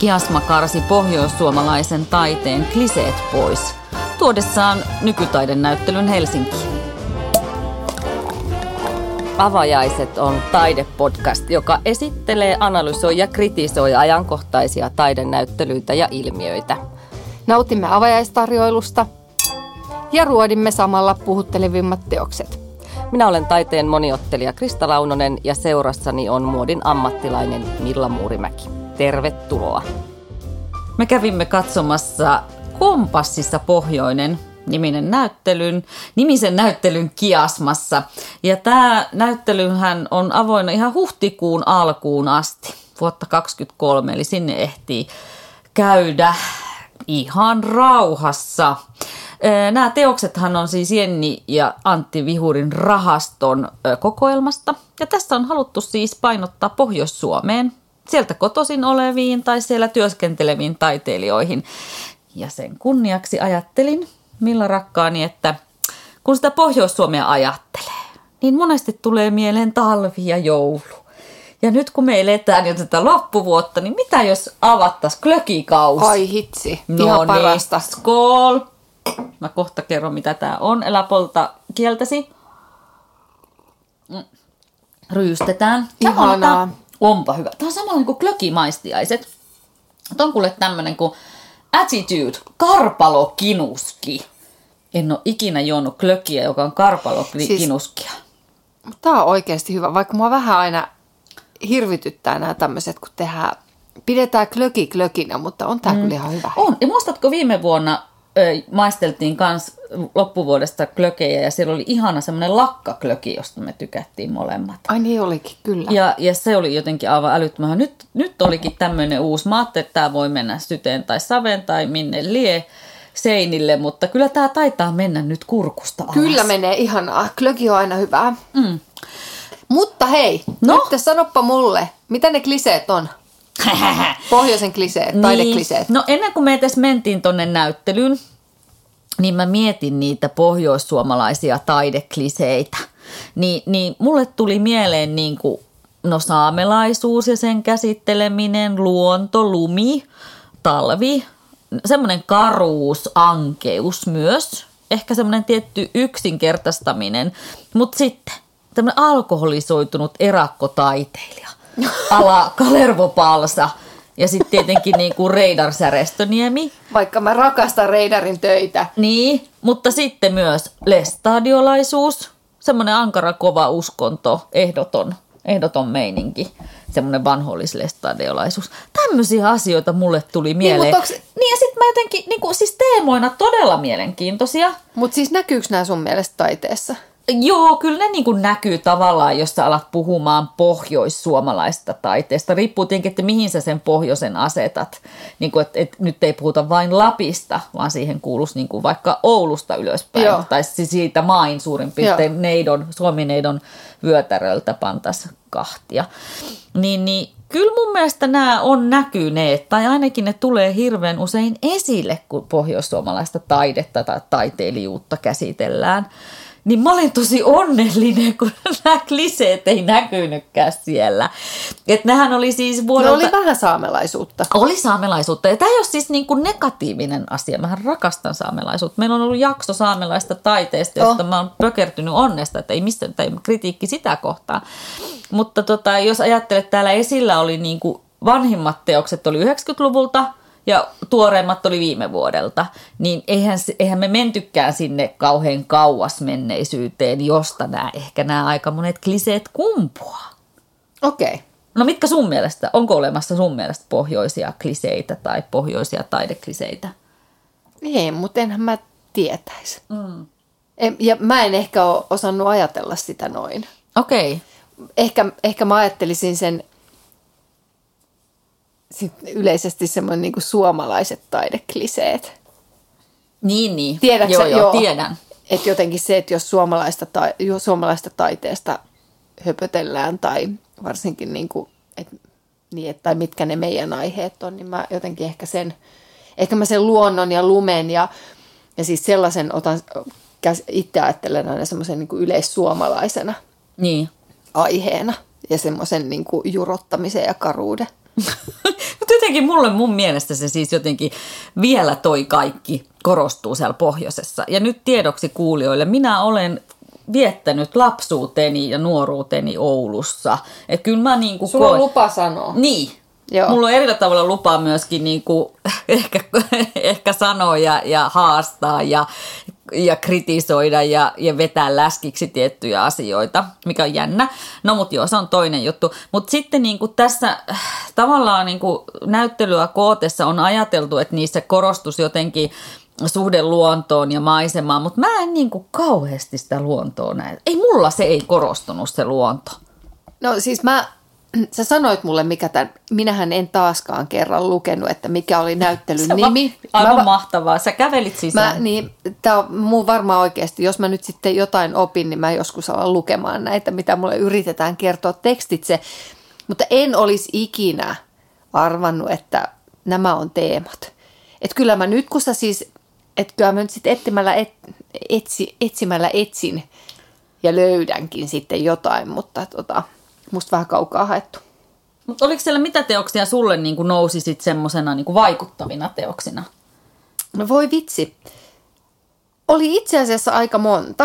Kiasma karsi pohjoissuomalaisen taiteen kliseet pois, tuodessaan nykytaidenäyttelyn Helsinkiin. Avajaiset on taidepodcast, joka esittelee, analysoi ja kritisoi ajankohtaisia taidenäyttelyitä ja ilmiöitä. Nautimme avajaistarjoilusta ja ruodimme samalla puhuttelevimmat teokset. Minä olen taiteen moniottelija Krista Launonen ja seurassani on muodin ammattilainen Milla Muurimäki. Tervetuloa. Me kävimme katsomassa Kompassissa Pohjoinen niminen näyttelyn, nimisen näyttelyn kiasmassa. Ja tämä näyttelyhän on avoin ihan huhtikuun alkuun asti, vuotta 2023, eli sinne ehtii käydä ihan rauhassa. Nämä teoksethan on siis Jenni ja Antti Vihurin rahaston kokoelmasta. Ja tässä on haluttu siis painottaa Pohjois-Suomeen, sieltä kotosin oleviin tai siellä työskenteleviin taiteilijoihin. Ja sen kunniaksi ajattelin, Milla rakkaani, että kun sitä Pohjois-Suomea ajattelee, niin monesti tulee mieleen talvi ja joulu. Ja nyt kun me eletään jo tätä loppuvuotta, niin mitä jos avattaisiin klökikausi? Ai hitsi, no ihan niin, parasta. skål! Mä kohta kerron, mitä tää on. Elä polta kieltäsi. Mm. Ryystetään. Tää on- Ihanaa. Onpa hyvä. Tää on samalla kuin klökimaistiaiset. Tää on kuule tämmönen kuin Attitude, karpalokinuski. En ole ikinä juonut klökiä, joka on karpalokinuskia. Mutta Tämä on oikeasti hyvä, vaikka mua vähän aina hirvityttää nämä tämmöiset, kun tehdään, pidetään klöki klökinä, mutta on tämä mm. kyllä ihan hyvä. On. Ja muistatko viime vuonna maisteltiin kans loppuvuodesta klökejä ja siellä oli ihana semmoinen lakkaklöki, josta me tykättiin molemmat. Ai niin olikin, kyllä. Ja, ja se oli jotenkin aivan älyttömän. Nyt, nyt olikin tämmöinen uusi. Mä ajattelin, että tämä voi mennä syteen tai saven tai minne lie seinille, mutta kyllä tämä taitaa mennä nyt kurkusta alas. Kyllä menee ihanaa. Klöki on aina hyvää. Mm. Mutta hei, No? nyt sanoppa mulle, mitä ne kliseet on? Pohjoisen kliseet, taidekliseet. Niin. No ennen kuin me edes mentiin tonne näyttelyyn, niin mä mietin niitä pohjoissuomalaisia taidekliseitä. Niin, niin mulle tuli mieleen niin kuin, no saamelaisuus ja sen käsitteleminen, luonto, lumi, talvi, semmoinen karuus, ankeus myös, ehkä semmoinen tietty yksinkertaistaminen, mutta sitten tämmöinen alkoholisoitunut erakkotaiteilija, ala Kalervo Palsa ja sitten tietenkin niin kuin Reidar Särestöniemi, Vaikka mä rakastan Reidarin töitä. niin, mutta sitten myös lestadiolaisuus, semmoinen ankara kova uskonto, ehdoton, ehdoton meininki, semmoinen vanhollislestadiolaisuus. Tämmöisiä asioita mulle tuli mieleen. mutta onks- niin ja sitten mä jotenkin, niin kuin, siis teemoina todella mielenkiintoisia. Mutta siis näkyykö nämä sun mielestä taiteessa? Joo, kyllä ne niin kuin näkyy tavallaan, jos sä alat puhumaan pohjoissuomalaista taiteesta. Riippuu tietenkin, että mihin sä sen pohjoisen asetat. Niin kuin, että, että nyt ei puhuta vain Lapista, vaan siihen kuuluisi niin kuin vaikka Oulusta ylöspäin. Joo. Tai siis siitä main suurin piirtein neidon, Suomi-neidon vyötäröltä pantas kahtia. Niin, niin kyllä mun mielestä nämä on näkyneet, tai ainakin ne tulee hirveän usein esille, kun pohjoissuomalaista taidetta tai taiteilijuutta käsitellään. Niin mä olin tosi onnellinen, kun nämä kliseet ei näkynytkään siellä. Että nehän oli siis No vuodelta... oli vähän saamelaisuutta. Oli saamelaisuutta. Ja tämä ei ole siis niin kuin negatiivinen asia. Mähän rakastan saamelaisuutta. Meillä on ollut jakso saamelaista taiteesta, josta Oh. mä oon pökertynyt onnesta, että ei mistä tai kritiikki sitä kohtaa. Mutta tota, jos ajattelet, täällä esillä oli niin kuin vanhimmat teokset oli 90-luvulta ja tuoreimmat oli viime vuodelta, niin eihän, eihän me mentykään sinne kauhean kauas menneisyyteen, josta nämä, ehkä nämä aika monet kliseet kumpuaa. Okei. Okay. No mitkä sun mielestä, onko olemassa sun mielestä pohjoisia kliseitä tai pohjoisia taidekliseitä? Ei, mutta enhän mä tietäisi. Mm. Ja mä en ehkä ole osannut ajatella sitä noin. Okei. Okay. Ehkä, ehkä mä ajattelisin sen sit yleisesti semmoinen niin suomalaiset taidekliseet. Niin, niin. Tiedätkö joo, joo, Joo. tiedän. Että jotenkin se, että jos suomalaista, ta- jo- suomalaista taiteesta höpötellään tai varsinkin niin kuin, et, niin, et, tai mitkä ne meidän aiheet on, niin mä jotenkin ehkä sen, ehkä mä sen luonnon ja lumen ja, ja siis sellaisen otan, itse ajattelen aina semmoisen niin kuin yleissuomalaisena Niin. aiheena ja semmoisen niin kuin jurottamisen ja karuuden. Mutta jotenkin mulle mun mielestä se siis jotenkin vielä toi kaikki korostuu siellä pohjoisessa. Ja nyt tiedoksi kuulijoille, minä olen viettänyt lapsuuteni ja nuoruuteni Oulussa. Että kyllä mä niin kuin Sulla on lupa sanoa. Niin. Joo. Mulla on eri tavalla lupa myöskin niin kuin, ehkä, ehkä sanoa ja, ja haastaa ja, ja kritisoida ja, ja vetää läskiksi tiettyjä asioita, mikä on jännä. No mutta joo, se on toinen juttu. Mutta sitten niin kuin tässä tavallaan niin kuin näyttelyä kootessa on ajateltu, että niissä korostus jotenkin suhde luontoon ja maisemaan, mutta mä en niin kuin kauheasti sitä luontoa näe. Ei mulla se ei korostunut se luonto. No siis mä, sä sanoit mulle, mikä tämän, minähän en taaskaan kerran lukenut, että mikä oli näyttelyn se nimi. Aivan mä, mahtavaa. Sä kävelit sisään. Mä, niin, tää on muu varmaan oikeasti, jos mä nyt sitten jotain opin, niin mä joskus alan lukemaan näitä, mitä mulle yritetään kertoa tekstitse. Mutta en olisi ikinä arvannut, että nämä on teemat. Että kyllä mä nyt, kun sä siis että kyllä mä nyt sitten etsimällä, et, etsi, etsimällä etsin ja löydänkin sitten jotain, mutta tota, musta vähän kaukaa haettu. Mutta oliko siellä mitä teoksia sulle niin kuin nousi sitten semmoisena niin vaikuttavina teoksina? No voi vitsi. Oli itse asiassa aika monta.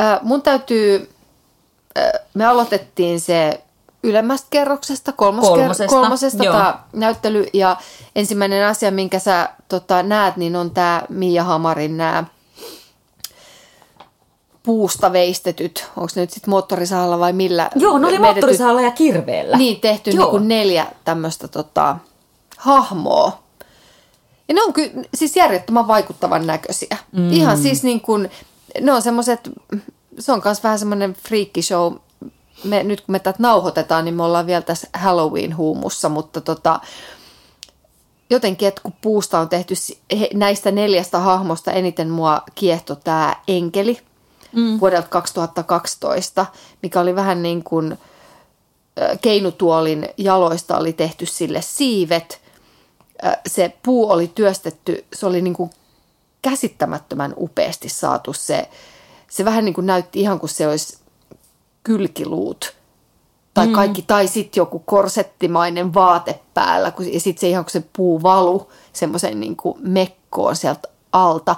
Äh, mun täytyy, äh, me aloitettiin se ylemmästä kerroksesta, kolmos kolmosesta, ker- kolmosesta tämä näyttely. Ja ensimmäinen asia, minkä sä tota, näet, niin on tämä Mia Hamarin nämä puusta veistetyt, onko ne nyt sitten moottorisahalla vai millä? Joo, ne oli moottorisahalla ja kirveellä. Niin, tehty niin kuin neljä tämmöistä tota, hahmoa. Ja ne on kyllä siis järjettömän vaikuttavan näköisiä. Mm. Ihan siis niin kuin, ne on semmoiset, se on myös vähän semmoinen show, me, nyt kun me tätä nauhoitetaan, niin me ollaan vielä tässä Halloween-huumussa, mutta tota, jotenkin, että kun puusta on tehty näistä neljästä hahmosta eniten mua kiehto tämä enkeli mm. vuodelta 2012, mikä oli vähän niin kuin keinutuolin jaloista oli tehty sille siivet. Se puu oli työstetty, se oli niin kuin käsittämättömän upeasti saatu se. Se vähän niin kuin näytti ihan kuin se olisi kylkiluut tai mm. kaikki, mm. tai sitten joku korsettimainen vaate päällä, kun, ja sitten se ihan kun se puu valu semmoisen niin mekkoon sieltä alta.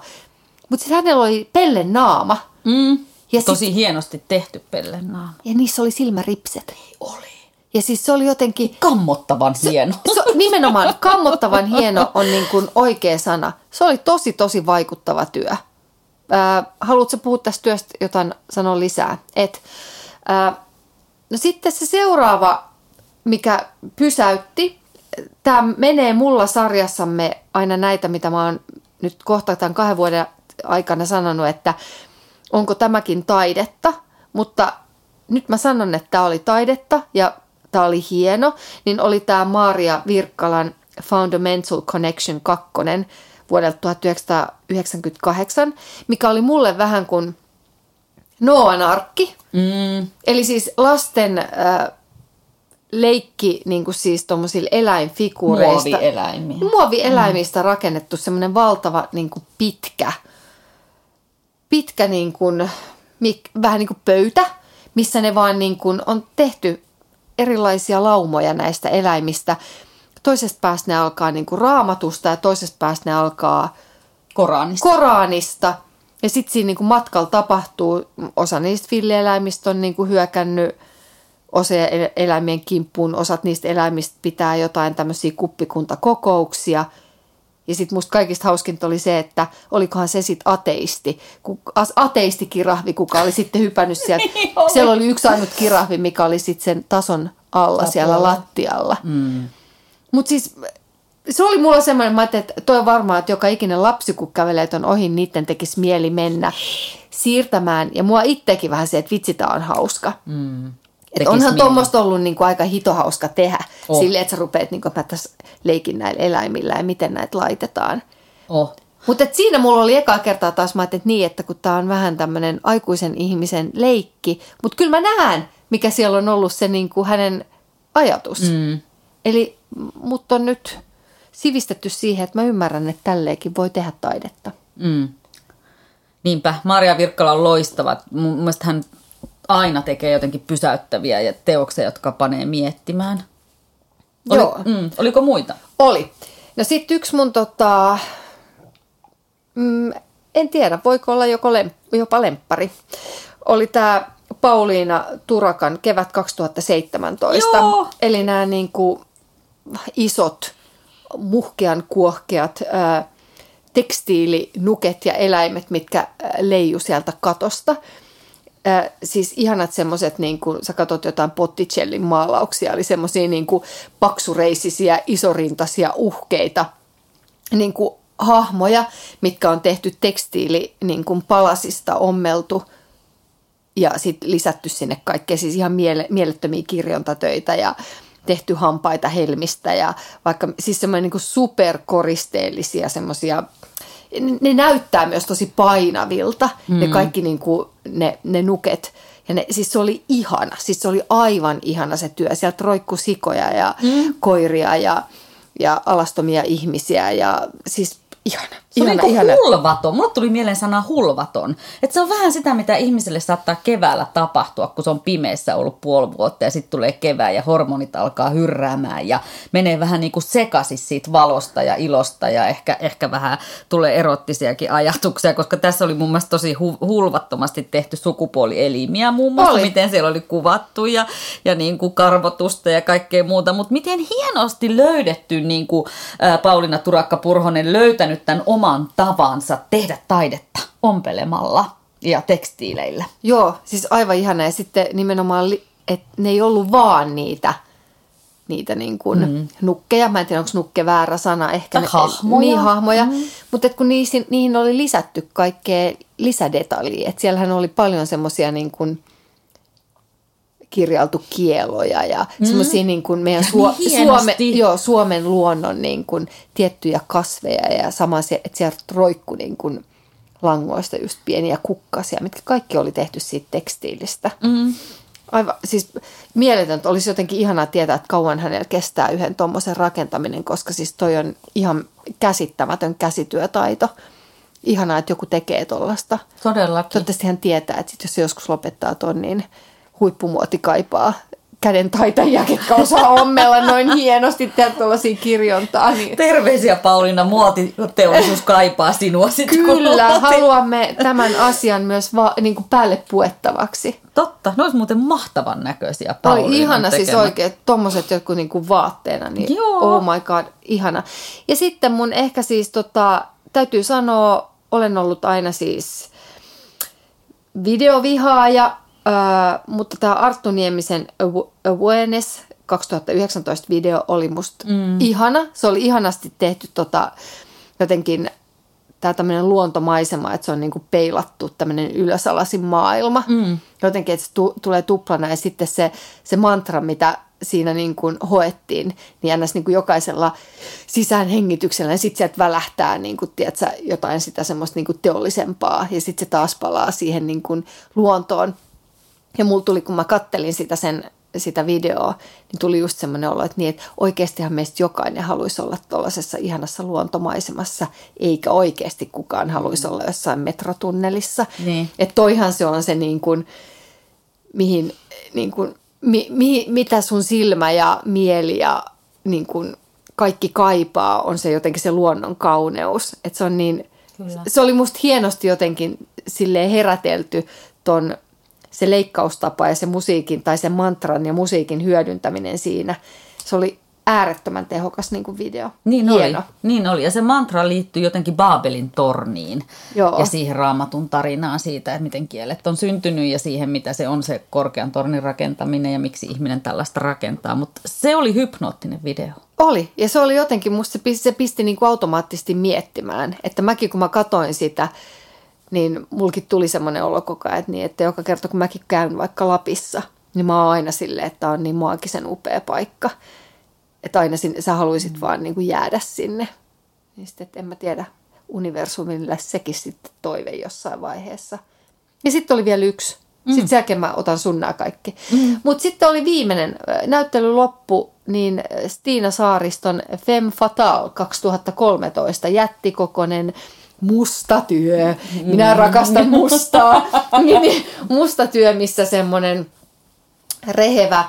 Mutta sitten hänellä oli pellen naama. Mm. Ja Tosi sit, hienosti tehty pellen naama. Ja niissä oli silmäripset. Ei oli. Ja siis se oli jotenkin... Kammottavan hieno. Se, se, nimenomaan kammottavan hieno on niin kuin oikea sana. Se oli tosi, tosi vaikuttava työ. Äh, haluatko puhua tästä työstä jotain sanoa lisää? Et, no sitten se seuraava, mikä pysäytti, tämä menee mulla sarjassamme aina näitä, mitä mä oon nyt kohta tämän kahden vuoden aikana sanonut, että onko tämäkin taidetta, mutta nyt mä sanon, että tämä oli taidetta ja tämä oli hieno, niin oli tämä Maria Virkkalan Fundamental Connection 2 vuodelta 1998, mikä oli mulle vähän kuin Noan arkki. Mm. Eli siis lasten äh, leikki niin kuin siis tuommoisilla eläinfiguureista. Muovieläimiä. Muovieläimistä mm. rakennettu semmoinen valtava niin kuin pitkä, pitkä niin kuin, mik, vähän niin kuin pöytä, missä ne vaan niin kuin on tehty erilaisia laumoja näistä eläimistä. Toisesta päästä ne alkaa niin kuin raamatusta ja toisesta päästä ne alkaa Koranista. Koranista. Ja sitten siinä niin kuin matkalla tapahtuu, osa niistä villieläimistä on niin kuin hyökännyt osa eläimien kimppuun, osat niistä eläimistä pitää jotain tämmöisiä kuppikuntakokouksia. Ja sitten musta kaikista hauskinta oli se, että olikohan se sitten ateisti, ateistikirahvi, kuka oli sitten hypännyt sieltä. Niin Siellä oli yksi ainut kirahvi, mikä oli sitten sen tason alla Tapolla. siellä lattialla. Mm. Mutta siis se oli mulla semmoinen, mä että toi varmaan, että joka ikinen lapsi, kun kävelee ton ohi, niiden tekisi mieli mennä siirtämään. Ja mua itsekin vähän se, että vitsi, tää on hauska. Mm. Et onhan tuommoista ollut niinku aika hitohauska tehdä. Oh. Silleen, että sä rupeat niinku, mä tässä leikin näillä eläimillä ja miten näitä laitetaan. Oh. Mutta siinä mulla oli eka kertaa taas, mä että niin, että kun tää on vähän tämmöinen aikuisen ihmisen leikki. Mutta kyllä mä näen, mikä siellä on ollut se niinku hänen ajatus. Mm. Eli mut on nyt sivistetty siihen, että mä ymmärrän, että tälleenkin voi tehdä taidetta. Mm. Niinpä, Maria Virkkala on loistava. Mun mielestä hän aina tekee jotenkin pysäyttäviä ja teoksia, jotka panee miettimään. Oli, Joo. Mm, oliko muita? Oli. No sitten yksi mun tota, mm, en tiedä, voiko olla joko lem, jopa lemppari, oli tämä Pauliina Turakan kevät 2017. Joo. Eli nämä niin kuin isot, muhkean kuohkeat ää, tekstiilinuket ja eläimet, mitkä leiju sieltä katosta. Ää, siis ihanat semmoiset, niin kuin sä katsot jotain Botticellin maalauksia, eli semmoisia niin paksureisisiä, isorintaisia, uhkeita niin kuin hahmoja, mitkä on tehty tekstiili niin kuin palasista ommeltu ja sitten lisätty sinne kaikkea, siis ihan miele, mielettömiä kirjontatöitä ja tehty hampaita helmistä ja vaikka siis semmoinen niin superkoristeellisia semmoisia, ne näyttää myös tosi painavilta, mm. ne kaikki niin kuin, ne, ne nuket. Ja ne, siis se oli ihana, siis se oli aivan ihana se työ. Sieltä roikku sikoja ja mm. koiria ja, ja alastomia ihmisiä ja siis ihana. Se on ihana, niin ihana. hulvaton. Mulle tuli mieleen sana hulvaton. Että se on vähän sitä, mitä ihmiselle saattaa keväällä tapahtua, kun se on pimeässä ollut puoli vuotta ja sitten tulee kevää ja hormonit alkaa hyrräämään ja menee vähän niin kuin sekaisin siitä valosta ja ilosta ja ehkä, ehkä vähän tulee erottisiakin ajatuksia, koska tässä oli mun mielestä tosi hu- hulvattomasti tehty sukupuolielimiä muun muassa, Oli. miten siellä oli kuvattu ja, ja niin kuin karvotusta ja kaikkea muuta, mutta miten hienosti löydetty niin kuin ää, Pauliina Turakka-Purhonen löytänyt tämän oman tavansa tehdä taidetta ompelemalla ja tekstiileillä. Joo, siis aivan ihana. Ja sitten nimenomaan, että ne ei ollut vaan niitä, niitä niin kuin mm. nukkeja. Mä en tiedä, onko nukke väärä sana. Ehkä ne- hahmoja. Niin, hahmoja. Mm. Mutta kun niihin, niihin oli lisätty kaikkea lisädetaljia. Että siellähän oli paljon semmoisia niin kuin kirjailtu kieloja ja mm. semmoisia niin kuin meidän Suo- niin. Suome, joo, Suomen luonnon niin kuin tiettyjä kasveja ja sama se, että sieltä roikku niin kuin langoista just pieniä kukkasia, mitkä kaikki oli tehty siitä tekstiilistä. Mm. Aivan, siis mieletöntä. Olisi jotenkin ihanaa tietää, että kauan hänellä kestää yhden tuommoisen rakentaminen, koska siis toi on ihan käsittämätön käsityötaito. Ihanaa, että joku tekee tuollaista. Todellakin. Toivottavasti hän tietää, että sit jos se joskus lopettaa ton, niin huippumuoti kaipaa käden taitajia, ketkä osaa ommella noin hienosti tehdä tuollaisia kirjontaa. Niin Terveisiä Pauliina, muotiteollisuus kaipaa sinua sitten. Kyllä, haluamme tämän asian myös va- niin kuin päälle puettavaksi. Totta, ne olisi muuten mahtavan näköisiä Pauliinan Oli ihana siis tekemät. oikein, tommoset jotkut niinku vaatteena, niin Joo. oh my god, ihana. Ja sitten mun ehkä siis tota, täytyy sanoa, olen ollut aina siis videovihaaja, mutta tämä Arttu Niemisen Aw- Awareness 2019 video oli musta mm. ihana. Se oli ihanasti tehty tota, jotenkin tämä tämmöinen luontomaisema, että se on niinku peilattu tämmöinen ylösalaisin maailma. Mm. Jotenkin, että se tu- tulee tuplana ja sitten se, se mantra, mitä siinä niin kuin hoettiin, niin ennäs niin kuin jokaisella sisäänhengityksellä, ja sitten sieltä välähtää niin kuin, tiedätkö, jotain sitä semmoista niin kuin teollisempaa, ja sitten se taas palaa siihen niin kuin luontoon. Ja mulla tuli, kun mä kattelin sitä sen sitä videoa, niin tuli just semmoinen olo, että, niin, että oikeastihan meistä jokainen haluaisi olla tuollaisessa ihanassa luontomaisemassa, eikä oikeasti kukaan haluaisi olla jossain metrotunnelissa. Niin. Että toihan se on se niin kuin, mihin, niin kuin, mi, mi, mitä sun silmä ja mieli ja niin kuin kaikki kaipaa, on se jotenkin se luonnon kauneus. Että se on niin, Kyllä. se oli musta hienosti jotenkin herätelty ton se leikkaustapa ja se musiikin tai se mantran ja musiikin hyödyntäminen siinä. Se oli äärettömän tehokas niin kuin video. Niin Hieno. oli, niin oli. Ja se mantra liittyy jotenkin Baabelin torniin Joo. ja siihen raamatun tarinaan siitä, että miten kielet on syntynyt ja siihen, mitä se on se korkean tornin rakentaminen ja miksi ihminen tällaista rakentaa. Mutta se oli hypnoottinen video. Oli, ja se oli jotenkin, musta se pisti, se pisti niin kuin automaattisesti miettimään, että mäkin kun mä katoin sitä, niin mulkin tuli semmoinen olo koko ajan, että, niin, että joka kerta kun mäkin käyn vaikka Lapissa, niin mä oon aina silleen, että on niin maagisen upea paikka. Että aina sinne, sä haluaisit vaan niin kuin jäädä sinne. Niin sitten, että en mä tiedä, universumille sekin sitten toive jossain vaiheessa. Ja sitten oli vielä yksi. Sitten sen jälkeen mä otan sun nämä kaikki. Mm. Mutta sitten oli viimeinen näyttely loppu, niin Stiina Saariston Femme Fatale 2013, jättikokonen musta työ. Minä rakastan mustaa. Niin, musta työ, missä semmoinen rehevä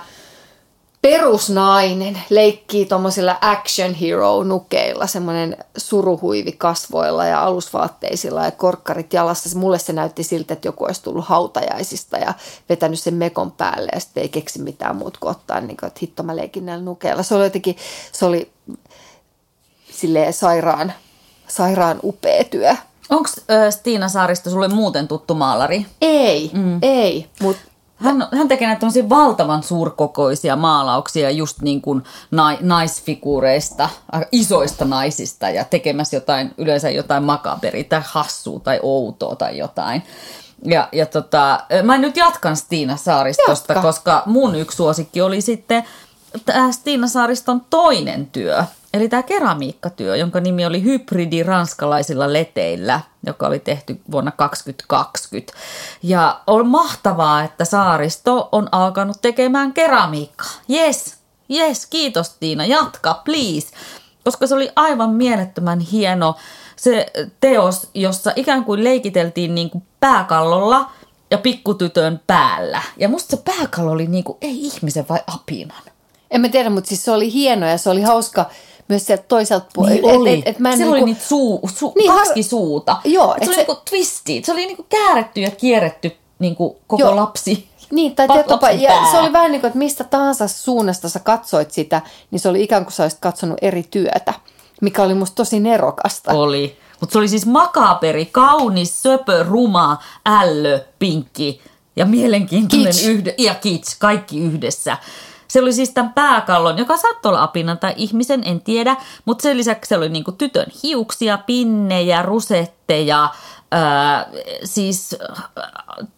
perusnainen leikkii tuommoisilla action hero nukeilla, semmoinen suruhuivi kasvoilla ja alusvaatteisilla ja korkkarit jalassa. Mulle se näytti siltä, että joku olisi tullut hautajaisista ja vetänyt sen mekon päälle ja sitten ei keksi mitään muuta kuin ottaa, niin kuin, että hitto mä leikin näillä nukeilla. Se oli jotenkin, se oli silleen sairaan, sairaan upea työ. Onko Stiina Saaristo sulle muuten tuttu maalari? Ei, mm. ei, mutta hän, hän tekee näitä valtavan suurkokoisia maalauksia just niin kuin na, naisfiguureista, isoista naisista ja tekemässä jotain, yleensä jotain makaberia tai hassua tai outoa tai jotain. Ja, ja tota, mä nyt jatkan Stiina Saaristosta, Jatka. koska mun yksi suosikki oli sitten Stiina Saariston toinen työ. Eli tämä keramiikkatyö, jonka nimi oli Hybridi ranskalaisilla leteillä, joka oli tehty vuonna 2020. Ja on mahtavaa, että Saaristo on alkanut tekemään keramiikkaa. Yes, yes, kiitos Tiina, jatka, please. Koska se oli aivan mielettömän hieno se teos, jossa ikään kuin leikiteltiin niin kuin pääkallolla ja pikkutytön päällä. Ja musta se pääkallo oli niin kuin, ei ihmisen vai apinan. En mä tiedä, mutta siis se oli hieno ja se oli hauska myös sieltä toiselta puolelta. Niin oli. Et, et, mä en Siellä niinku... oli niitä suu, su, niin, kaksi suuta. Joo, et se, se oli niinku twisty. Se oli niinku kääretty ja kierretty niinku koko joo. lapsi. Niin, tai tiedätkö, ja se oli vähän niin kuin, että mistä tahansa suunnasta sä katsoit sitä, niin se oli ikään kuin sä olisit katsonut eri työtä, mikä oli musta tosi nerokasta. Oli. Mutta se oli siis makaperi, kaunis, söpö, ruma, ällö, pinkki ja mielenkiintoinen yhde- ja kits, kaikki yhdessä. Se oli siis tämän pääkallon, joka saattoi olla apinan tai ihmisen, en tiedä, mutta sen lisäksi se oli niinku tytön hiuksia, pinnejä, rusetteja, ää, siis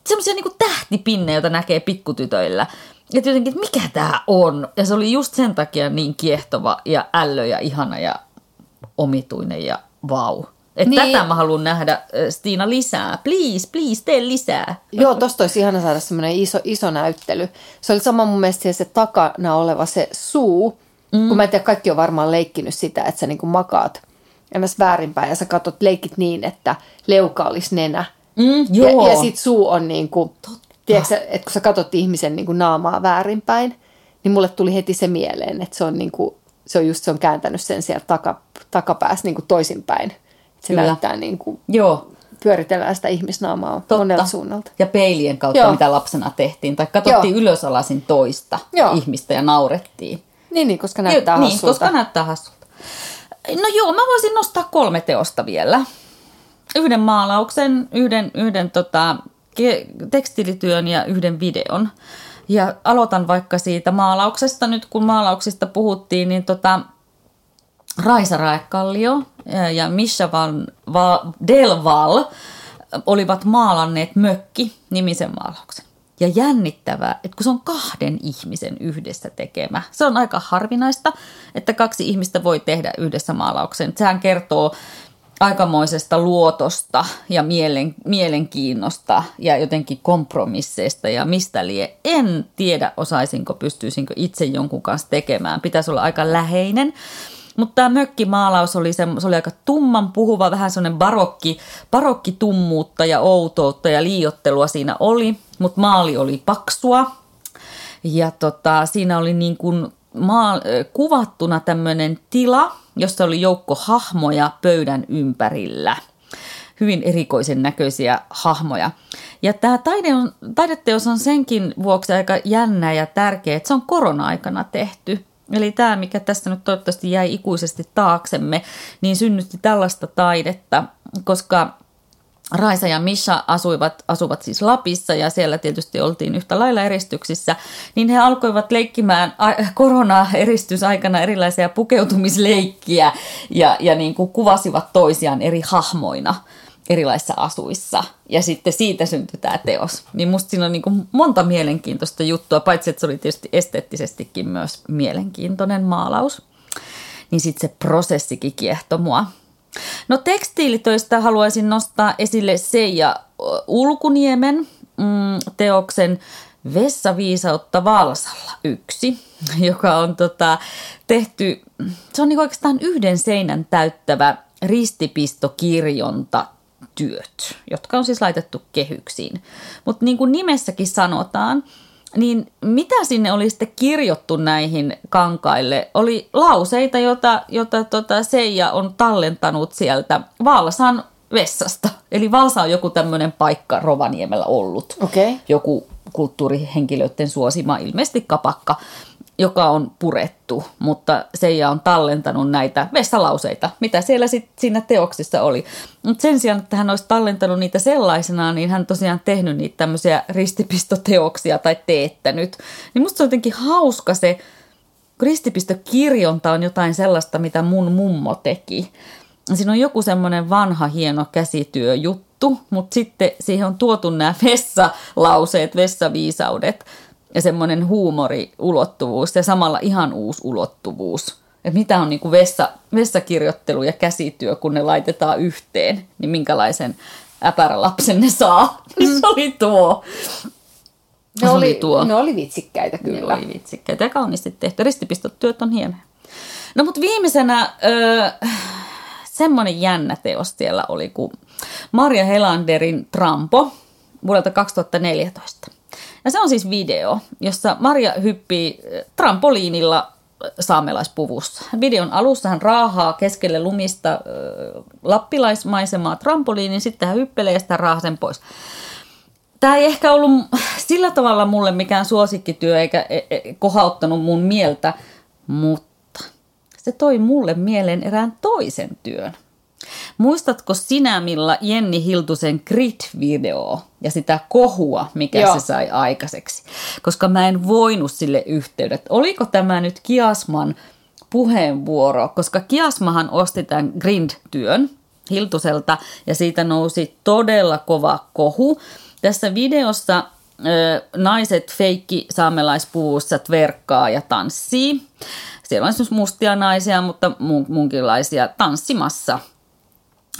semmoisia niinku tähtipinnejä, joita näkee pikkutytöillä. Että jotenkin, että mikä tämä on? Ja se oli just sen takia niin kiehtova ja ällö ja ihana ja omituinen ja vau. Että niin. tätä mä haluan nähdä, Stiina, lisää. Please, please, tee lisää. Joo, tosta olisi ihana saada semmoinen iso, iso näyttely. Se oli sama mun mielestä se takana oleva se suu. Mm. Kun mä en tiedä, kaikki on varmaan leikkinyt sitä, että sä niinku makaat ennäs väärinpäin ja sä katsot leikit niin, että leuka olisi nenä. Mm, joo. Ja, ja sit suu on niin kuin, tiedätkö, että kun sä katsot ihmisen niin kuin naamaa väärinpäin, niin mulle tuli heti se mieleen, että se on, niin kuin, se on just se on kääntänyt sen sieltä taka, takapäässä niin kuin toisinpäin. Se Kyllä. näyttää niin kuin, Joo. pyöritellään sitä ihmisnaamaa Totta. monelta suunnalta. Ja peilien kautta, Joo. mitä lapsena tehtiin. Tai katsottiin Joo. ylösalasin toista Joo. ihmistä ja naurettiin. Niin, niin koska näyttää jo, Niin, koska näyttää hassulta. No joo, mä voisin nostaa kolme teosta vielä. Yhden maalauksen, yhden, yhden tota, tekstilityön ja yhden videon. Ja aloitan vaikka siitä maalauksesta. Nyt kun maalauksista puhuttiin, niin tota, Raisa Raekallio ja Misha Van Va, Delval olivat maalanneet Mökki nimisen maalauksen. Ja jännittävää, että kun se on kahden ihmisen yhdessä tekemä, se on aika harvinaista, että kaksi ihmistä voi tehdä yhdessä maalauksen. Sehän kertoo aikamoisesta luotosta ja mielen, mielenkiinnosta ja jotenkin kompromisseista ja mistä lie. En tiedä, osaisinko, pystyisinkö itse jonkun kanssa tekemään. Pitäisi olla aika läheinen. Mutta tämä mökkimaalaus oli, se, se oli aika tumman puhuva, vähän semmoinen barokki, barokkitummuutta ja outoutta ja liiottelua siinä oli, mutta maali oli paksua. Ja tota, siinä oli niin kuin maa, kuvattuna tämmöinen tila, jossa oli joukko hahmoja pöydän ympärillä. Hyvin erikoisen näköisiä hahmoja. Ja tämä taide on, taideteos on senkin vuoksi aika jännä ja tärkeä, että se on korona-aikana tehty. Eli tämä, mikä tässä nyt toivottavasti jäi ikuisesti taaksemme, niin synnytti tällaista taidetta, koska Raisa ja Misha asuivat, asuvat siis Lapissa ja siellä tietysti oltiin yhtä lailla eristyksissä, niin he alkoivat leikkimään korona-eristysaikana erilaisia pukeutumisleikkiä ja, ja niin kuin kuvasivat toisiaan eri hahmoina erilaisissa asuissa. Ja sitten siitä syntyi tämä teos. Niin musta siinä on niin kuin monta mielenkiintoista juttua, paitsi että se oli tietysti esteettisestikin myös mielenkiintoinen maalaus. Niin sitten se prosessikin kiehtoi mua. No tekstiilitöistä haluaisin nostaa esille Seija Ulkuniemen mm, teoksen Vessaviisautta Valsalla yksi, joka on tota, tehty, se on niin oikeastaan yhden seinän täyttävä ristipistokirjonta työt, jotka on siis laitettu kehyksiin. Mutta niin kuin nimessäkin sanotaan, niin mitä sinne oli sitten kirjottu näihin kankaille? Oli lauseita, joita, jota tota Seija on tallentanut sieltä Valsan vessasta. Eli Valsa on joku tämmöinen paikka Rovaniemellä ollut. Okay. Joku kulttuurihenkilöiden suosima, ilmeisesti kapakka, joka on purettu, mutta Seija on tallentanut näitä vessalauseita, mitä siellä sitten siinä teoksissa oli. Mutta sen sijaan, että hän olisi tallentanut niitä sellaisena, niin hän tosiaan tehnyt niitä tämmöisiä ristipistoteoksia tai teettänyt. Niin musta on jotenkin hauska se, ristipistokirjonta on jotain sellaista, mitä mun mummo teki. Siinä on joku semmoinen vanha hieno käsityöjuttu, mutta sitten siihen on tuotu nämä vessalauseet, vessaviisaudet ja semmoinen huumoriulottuvuus ja samalla ihan uusi ulottuvuus. Että mitä on niin kuin vessa, vessakirjoittelu ja käsityö, kun ne laitetaan yhteen, niin minkälaisen äpärälapsen ne saa. Mm. Se oli tuo. Ne oli, tuo. ne oli vitsikkäitä kyllä. Ne oli vitsikkäitä ja kauniisti tehty. Ristipistotyöt on hienoja. No mutta viimeisenä öö, semmoinen jännä teos siellä oli kuin Marja Helanderin Trampo vuodelta 2014. Ja se on siis video, jossa Marja hyppii eh, trampoliinilla eh, saamelaispuvussa. Videon alussa hän raahaa keskelle lumista äh, lappilaismaisemaa trampoliinin, sitten hän hyppelee ja sitä raahaa sen pois. Tämä ei ehkä ollut sillä tavalla mulle mikään suosikkityö eikä e, e, kohauttanut mun mieltä, mutta se toi mulle mieleen erään toisen työn – Muistatko sinä, millä Jenni Hiltusen Grit-video ja sitä kohua, mikä Joo. se sai aikaiseksi? Koska mä en voinut sille yhteydet. Oliko tämä nyt Kiasman puheenvuoro? Koska Kiasmahan osti tämän Grind-työn Hiltuselta ja siitä nousi todella kova kohu. Tässä videossa naiset feikki saamelaispuvussa verkkaa ja tanssii. Siellä on siis mustia naisia, mutta muunkinlaisia tanssimassa –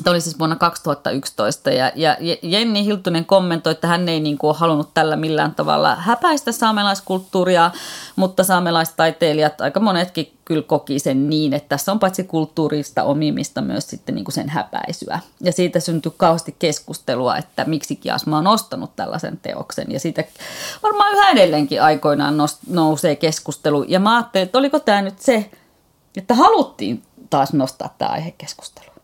Tämä oli siis vuonna 2011 ja, ja Jenni Hiltunen kommentoi, että hän ei niin kuin halunnut tällä millään tavalla häpäistä saamelaiskulttuuria, mutta saamelaistaiteilijat, aika monetkin kyllä koki sen niin, että tässä on paitsi kulttuurista omimista myös sitten niin kuin sen häpäisyä. Ja siitä syntyi kauheasti keskustelua, että miksi Kiasma on ostanut tällaisen teoksen ja siitä varmaan yhä edelleenkin aikoinaan nousee keskustelu. Ja mä ajattelin, että oliko tämä nyt se, että haluttiin taas nostaa tämä aihe keskustelua.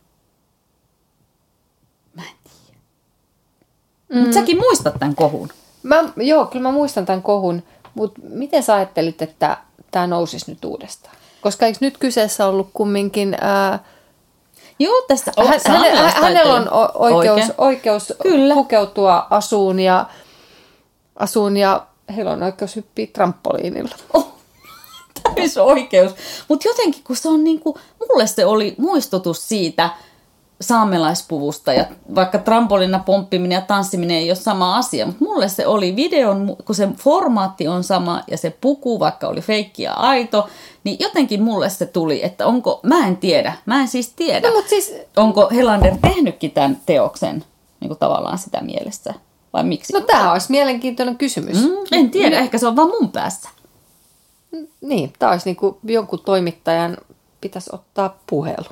Mm. Mutta säkin muistat tämän kohun. Mä, joo, kyllä mä muistan tämän kohun. Mutta miten sä ajattelit, että tämä nousisi nyt uudestaan? Koska eikö nyt kyseessä ollut kumminkin... Ää, Joo, tästä on hän, hänellä, hänellä on oikeus, oikeus Kyllä. pukeutua asuun ja, asuun ja heillä on oikeus hyppiä trampoliinilla. Oh, täys oikeus. Mutta jotenkin, kun se on niinku, mulle se oli muistutus siitä – saamelaispuvusta ja vaikka trampolina pomppiminen ja tanssiminen ei ole sama asia, mutta mulle se oli videon, kun se formaatti on sama ja se puku, vaikka oli feikki ja aito, niin jotenkin mulle se tuli, että onko, mä en tiedä, mä en siis tiedä, no, siis... onko Helander tehnytkin tämän teoksen niin kuin tavallaan sitä mielessä vai miksi? No tämä olisi mielenkiintoinen kysymys. Mm, en tiedä, mm. ehkä se on vaan mun päässä. Niin, tämä olisi niin kuin jonkun toimittajan pitäisi ottaa puhelu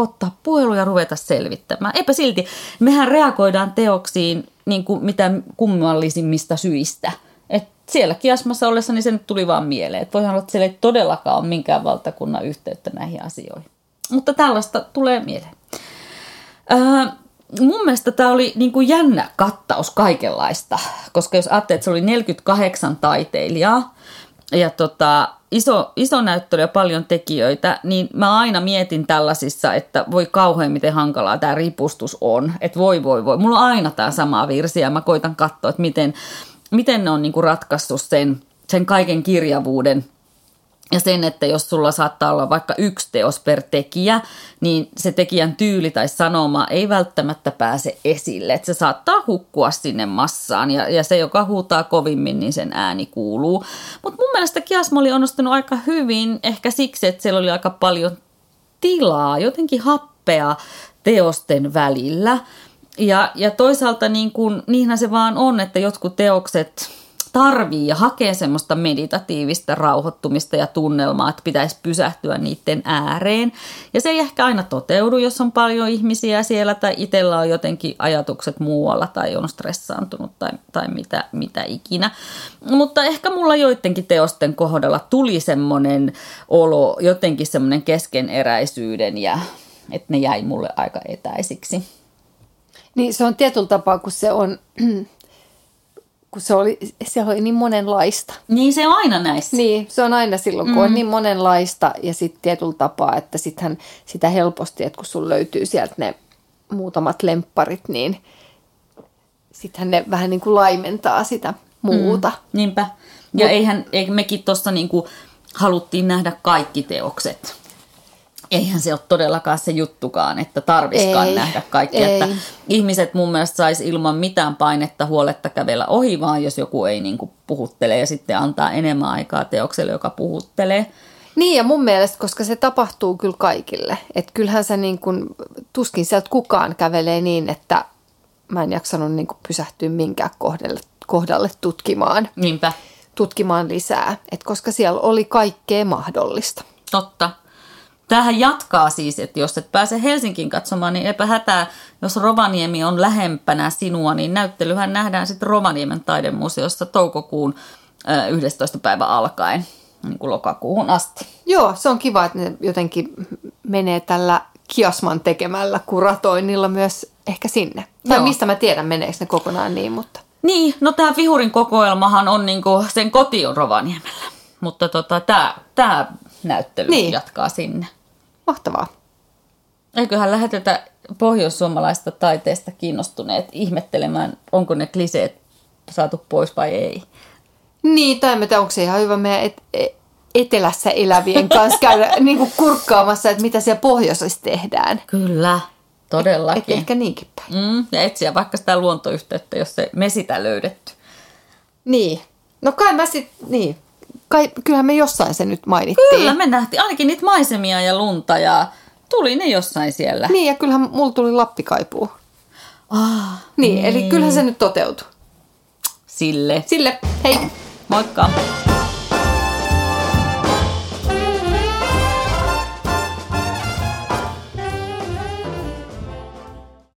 ottaa puhelu ja ruveta selvittämään. Eipä silti, mehän reagoidaan teoksiin niin kuin mitä kummallisimmista syistä. Et siellä kiasmassa ollessa niin se nyt tuli vaan mieleen. Että voihan olla, että siellä ei todellakaan ole minkään valtakunnan yhteyttä näihin asioihin. Mutta tällaista tulee mieleen. Öö, mun mielestä tämä oli niin kuin jännä kattaus kaikenlaista, koska jos ajattelee, että se oli 48 taiteilijaa ja tota, iso, iso näyttely ja paljon tekijöitä, niin mä aina mietin tällaisissa, että voi kauhean miten hankalaa tämä ripustus on. Että voi voi voi. Mulla on aina tämä sama virsi ja mä koitan katsoa, että miten, miten ne on niinku ratkaissut sen, sen kaiken kirjavuuden – ja sen, että jos sulla saattaa olla vaikka yksi teos per tekijä, niin se tekijän tyyli tai sanoma ei välttämättä pääse esille. Että se saattaa hukkua sinne massaan ja, ja se, joka huutaa kovimmin, niin sen ääni kuuluu. Mutta mun mielestä Kiasma oli onnistunut aika hyvin, ehkä siksi, että siellä oli aika paljon tilaa, jotenkin happea teosten välillä. Ja, ja toisaalta niin kun, niinhän se vaan on, että jotkut teokset tarvii ja hakee semmoista meditatiivista rauhoittumista ja tunnelmaa, että pitäisi pysähtyä niiden ääreen. Ja se ei ehkä aina toteudu, jos on paljon ihmisiä siellä tai itsellä on jotenkin ajatukset muualla tai on stressaantunut tai, tai mitä, mitä ikinä. Mutta ehkä mulla joidenkin teosten kohdalla tuli semmoinen olo, jotenkin semmoinen keskeneräisyyden ja että ne jäi mulle aika etäisiksi. Niin se on tietyllä tapaa, kun se on kun se oli, se oli niin monenlaista. Niin se on aina näissä. Niin, se on aina silloin, kun mm. on niin monenlaista ja sitten tietyllä tapaa, että sittenhän sitä helposti, että kun sun löytyy sieltä ne muutamat lempparit, niin sittenhän ne vähän niin kuin laimentaa sitä muuta. Mm, niinpä. Ja Mut, eihän, eihän mekin tuossa niin kuin haluttiin nähdä kaikki teokset eihän se ole todellakaan se juttukaan, että tarviskaan ei, nähdä kaikkea. Että ihmiset mun mielestä saisi ilman mitään painetta huoletta kävellä ohi, vaan jos joku ei niin kuin puhuttele ja sitten antaa enemmän aikaa teokselle, joka puhuttelee. Niin ja mun mielestä, koska se tapahtuu kyllä kaikille. Että kyllähän se niin kuin, tuskin sieltä kukaan kävelee niin, että mä en jaksanut niin kuin pysähtyä minkään kohdalle, kohdalle tutkimaan. Niinpä. Tutkimaan lisää. Et koska siellä oli kaikkea mahdollista. Totta. Tämähän jatkaa siis, että jos et pääse Helsinkiin katsomaan, niin eipä hätää, jos Rovaniemi on lähempänä sinua, niin näyttelyhän nähdään sitten Rovaniemen taidemuseossa toukokuun 11. päivä alkaen, niin kuin lokakuuhun asti. Joo, se on kiva, että ne jotenkin menee tällä Kiasman tekemällä kuratoinnilla myös ehkä sinne. Tai Joo. mistä mä tiedän, meneekö ne kokonaan niin, mutta... Niin, no tämä Vihurin kokoelmahan on niinku, sen koti on Rovaniemellä. Mutta tota, tämä näyttely niin. jatkaa sinne. Mahtavaa. Eiköhän lähetetä pohjoissuomalaista taiteesta kiinnostuneet ihmettelemään, onko ne kliseet saatu pois vai ei. Niin, tai tiedä, onko se ihan hyvä meidän et, e, etelässä elävien kanssa käydä niin kuin kurkkaamassa, että mitä siellä pohjoisessa tehdään. Kyllä, todellakin. Et, et ehkä niinkin päin. Mm, ja etsiä vaikka sitä luontoyhteyttä, jos se me sitä löydetty. Niin. No kai mä sitten, niin kai, kyllähän me jossain se nyt mainittiin. Kyllä me nähtiin ainakin niitä maisemia ja lunta ja tuli ne jossain siellä. Niin ja kyllähän mulla tuli lappikaipuu. Ah, niin, niin, eli kyllähän se nyt toteutui. Sille. Sille, hei. Moikka.